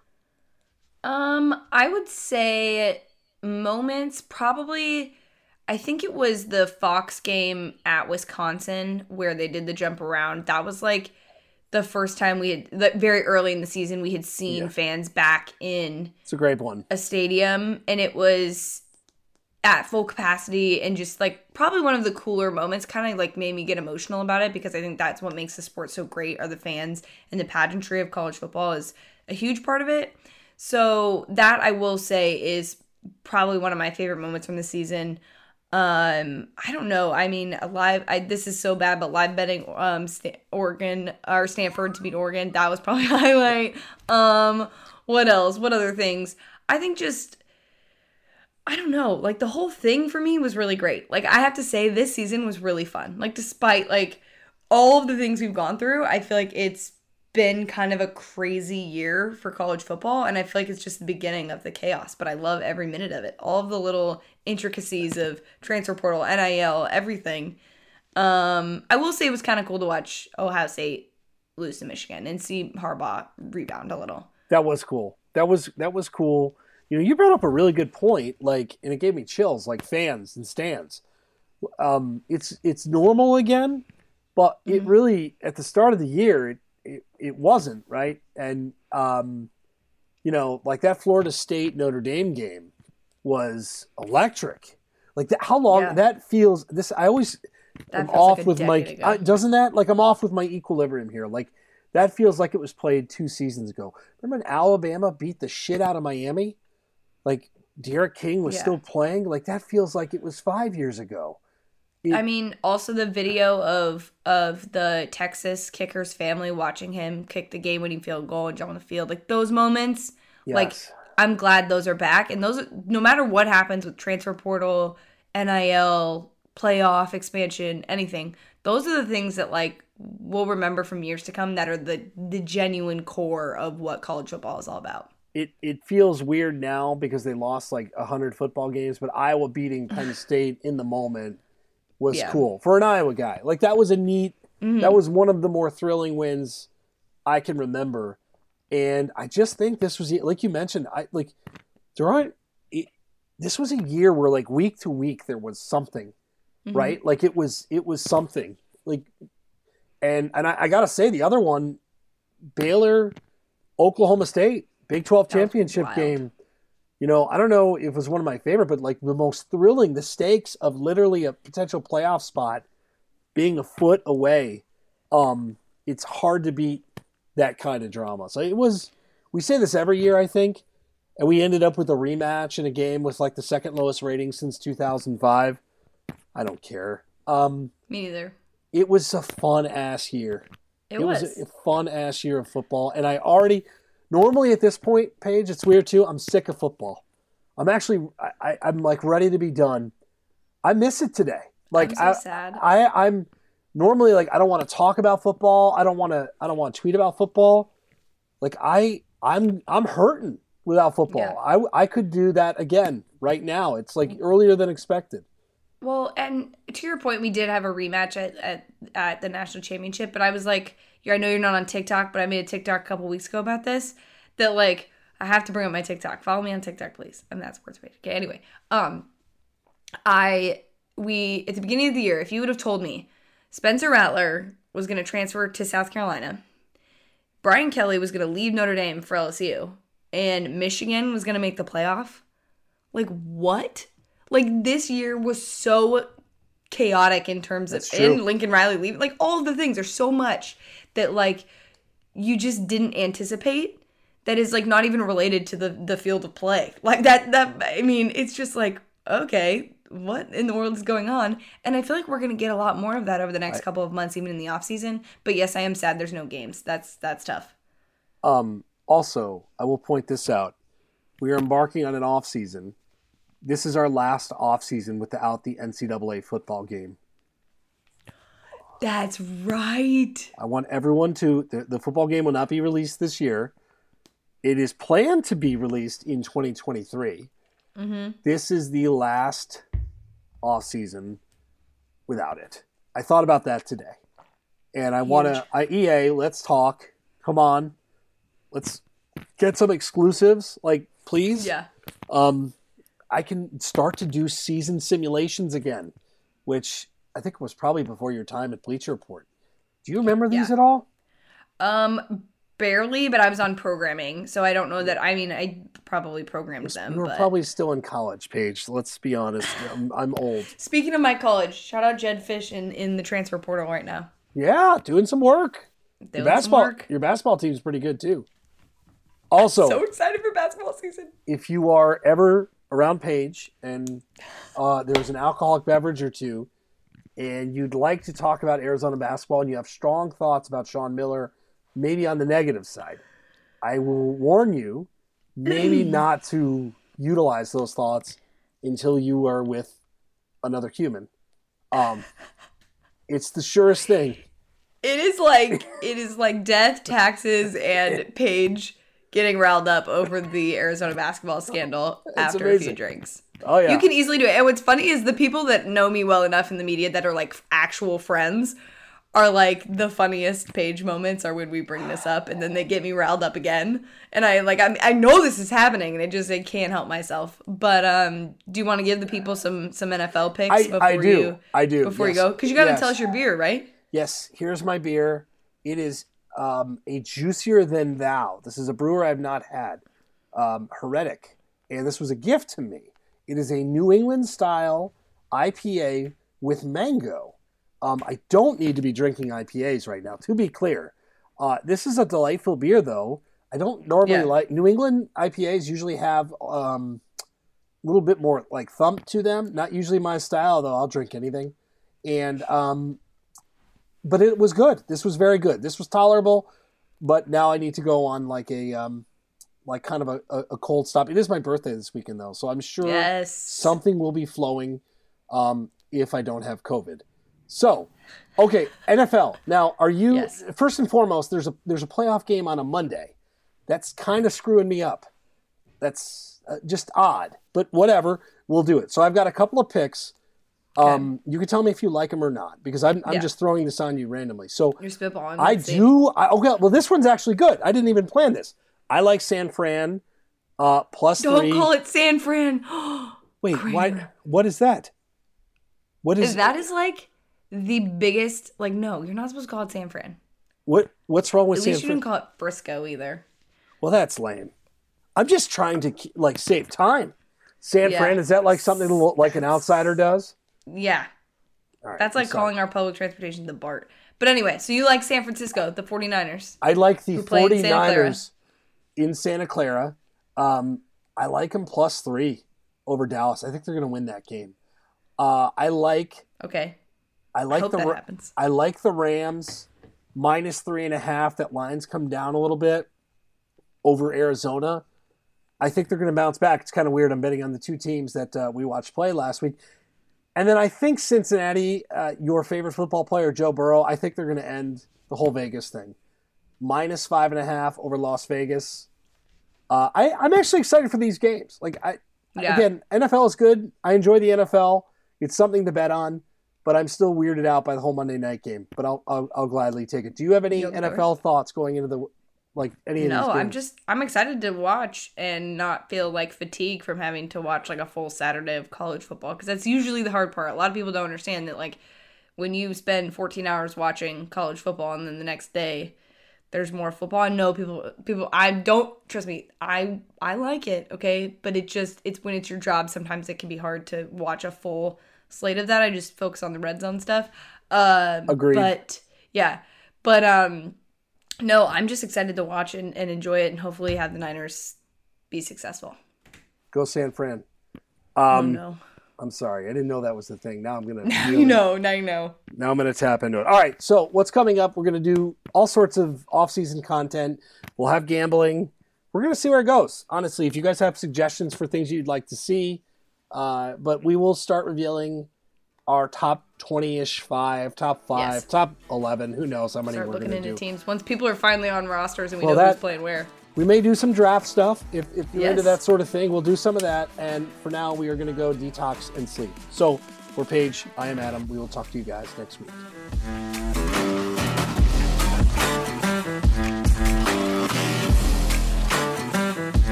Um, I would say moments probably I think it was the Fox game at Wisconsin where they did the jump around. That was like the first time we had very early in the season we had seen Yeah. fans back in It's a great one. a stadium and it was at full capacity and just like probably one of the cooler moments kind of like made me get emotional about it because I think that's what makes the sport so great are the fans and the pageantry of college football is a huge part of it. So that I will say is probably one of my favorite moments from the season. Um, I don't know. I mean, live. I this is so bad, but live betting, um, Oregon or Stanford to beat Oregon, that was probably highlight. Um, what else? What other things? I think just. I don't know. Like the whole thing for me was really great. Like I have to say this season was really fun. Like despite like all of the things we've gone through, I feel like it's been kind of a crazy year for college football and I feel like it's just the beginning of the chaos, but I love every minute of it. All of the little intricacies of transfer portal, NIL, everything. Um I will say it was kind of cool to watch Ohio State lose to Michigan and see Harbaugh rebound a little. That was cool. That was that was cool. You know, you brought up a really good point, like, and it gave me chills, like fans and stands. Um, it's it's normal again, but it Mhm. really at the start of the year it it, it wasn't right, and um, you know, like that Florida State Notre Dame game was electric. Like that, how long Yeah. that feels. This I always I'm off like with my doesn't that like I'm off with my equilibrium here. Like that feels like it was played two seasons ago. Remember when Alabama beat the shit out of Miami? Like D'Eriq King was Yeah. still playing. Like that feels like it was five years ago. I mean, also the video of of the Texas kicker's family watching him kick the game-winning field goal and jump on the field, like those moments. Like, I'm glad those are back, and those, no matter what happens with transfer portal, NIL, playoff expansion, anything, those are the things that like we'll remember from years to come that are the the genuine core of what college football is all about. it it feels weird now because they lost like hundred football games, but Iowa beating Penn State in the moment was Yeah. cool for an Iowa guy. Like that was a neat. Mhm. That was one of the more thrilling wins I can remember, and I just think this was like you mentioned. I like there aren't. It, this was a year where like week to week there was something Mhm. right? Like it was it was something like, and and I, I gotta say the other one, Baylor, Oklahoma State, Big Twelve That championship game. You know, I don't know if it was one of my favorite, but like the most thrilling, the stakes of literally a potential playoff spot being a foot away. Um, it's hard to beat that kind of drama. So it was. We say this every year, I think, and we ended up with a rematch in a game with like the second lowest rating since 2005. I don't care. Um, Me neither. it was a fun ass year. It, was. a, a fun ass year of football, and I already normally at this point, Paige, it's weird too. I'm sick of football. I'm actually, I, I, I'm like ready to be done. I miss it today. Like I'm so I, sad. I, I'm normally like I don't want to talk about football. I don't want to. I don't want to tweet about football. Like I, I'm, I'm hurting without football. Yeah. I, I could do that again right now. It's like mm-hmm. earlier than expected. Well, and to your point, we did have a rematch at, at, at the national championship, but I was like, I know you're not on TikTok, but I made a TikTok a couple weeks ago about this. That like I have to bring up my TikTok. Follow me on TikTok, please. And that's sports page. Okay. Anyway, um, I we at the beginning of the year, if you would have told me Spencer Rattler was going to transfer to South Carolina, Brian Kelly was going to leave Notre Dame for LSU, and Michigan was going to make the playoff, like what? Like this year was so chaotic in terms of and Lincoln Riley leaving. Like all of the things There's so much that like you just didn't anticipate that is like not even related to the the field of play. Like that that I mean, it's just like okay, what in the world is going on? And I feel like we're going to get a lot more of that over the next couple of months even in the off season. But yes, I am sad there's no games. That's that's tough. Um, also, I will point this out. We are embarking on an off season. This is our last off season without the NCAA football game. That's right. I want everyone to the, the football game will not be released this year. It is planned to be released in 2023. Mhm. This is the last off season without it. I thought about that today. And I want to I EA, let's talk. Come on. Let's get some exclusives like please. Yeah. Um, I can start to do season simulations again, which I think it was probably before your time at Bleacher Report. Do you remember these Yeah. at all? Um barely, but I was on programming, so I don't know that I mean I probably programmed them, were but probably still in college, Paige. Let's be honest. I'm, I'm old. Speaking of my college, shout out Jedd Fisch in, in the transfer portal right now. Yeah, doing some work. Your Doing some basketball, work. your basketball team's pretty good too. Also, So excited for basketball season. if you are ever around Paige and uh, there's an alcoholic beverage or two, and you'd like to talk about Arizona basketball and you have strong thoughts about Sean Miller, maybe on the negative side, I will warn you maybe not to utilize those thoughts until you are with another human. Um, it's the surest thing. It is like it is like death, taxes, and Paige getting riled up over the Arizona basketball scandal after a few drinks. Oh yeah, You can easily do it. And what's funny is the people that know me well enough in the media that are like actual friends are like the funniest page moments are when we bring this up and then they get me riled up again. And I like I I know this is happening and I just I can't help myself. But um do you want to give the people some some NFL picks I, before I do. you I do. before yes. you go? Cuz you got to Yes. tell us your beer, right? Yes, here's my beer. It is um, a juicier than thou. This is a brewer I've not had. Um, Heretic, and this was a gift to me. It is a New England style IPA with mango. Um, I don't need to be drinking IPAs right now. To be clear, uh, this is a delightful beer, though. I don't normally Yeah. like New England IPAs. Usually have um, a little bit more like thump to them. Not usually my style, though. I'll drink anything. And um, but it was good. This was very good. This was tolerable, but now I need to go on like a um, like kind of a, a, cold stop. It is my birthday this weekend though, so I'm sure Yes. something will be flowing um, if I don't have COVID. So, okay, NFL. Now, are you Yes. first and foremost? There's a there's a playoff game on a Monday. That's kind of screwing me up That's uh, just odd, but whatever. We'll do it. So I've got a couple of picks. Um, you can tell me if you like them or not because I'm, I'm Yeah. just throwing this on you randomly. So You're spitballing. I do. I, okay, well, this one's actually good. I didn't even plan this. I like San Fran uh, plus Don't three. call it San Fran. Wait, why? Kramer. What is that? What is that is like the biggest. Like, no, you're not supposed to call it San Fran. What What's wrong with At San least you didn't call it Frisco either. Well, that's lame. I'm just trying to like save time. San Yeah. Fran is that like something like an outsider does? Yeah, right, that's I'm like sorry. calling our public transportation the BART. But anyway, so you like San Francisco, the 49ers. I like the Who played Santa Clara. 49ers in Santa Clara. Um, I like them plus three over Dallas. I think they're going to win that game. Uh, I like Okay, I I like hope the. I like the Rams minus three and a half. That line's come down a little bit over Arizona. I think they're going to bounce back. It's kind of weird. I'm betting on the two teams that uh, we watched play last week. And then I think Cincinnati, uh, your favorite football player, Joe Burrow, I think they're going to end the whole Vegas thing. Minus five and a half over Las Vegas. Uh, I, I'm actually excited for these games. Like I, Yeah. again, NFL is good. I enjoy the NFL. It's something to bet on, but I'm still weirded out by the whole Monday night game. But I'll I'll, I'll gladly take it. Do you have any You'll NFL thoughts going into the like any of No, these games? I'm just I'm excited to watch and not feel like fatigue from having to watch like a full Saturday of college football because that's usually the hard part. A lot of people don't understand that like when you spend 14 hours watching college football and then the next day there's more football. I know people people I don't trust me. I I like it, okay? But it just it's when it's your job sometimes it can be hard to watch a full slate of that. I just focus on the red zone stuff. Um Agreed. but yeah. But um no, I'm just excited to watch and, and enjoy it and hopefully have the Niners be successful. Go San Fran. oh Um, no. I'm sorry, I didn't know that was the thing. Now I'm gonna Now really- you know, now you know. Now I'm gonna tap into it. All right. So what's coming up? We're gonna do all sorts of off-season content. We'll have gambling. We're gonna see where it goes. Honestly, if you guys have suggestions for things you'd like to see, uh, but we will start revealing our top 20-ish five, top five, Yes. top 11. Who knows how many Start we're looking into do? teams. Once people are finally on rosters and we Well, know that- who's playing where. We may do some draft stuff if, if you're into that sort of thing. We'll do some of that. And for now, we are going to go detox and sleep. So for Paige, I am Adam. We will talk to you guys next week.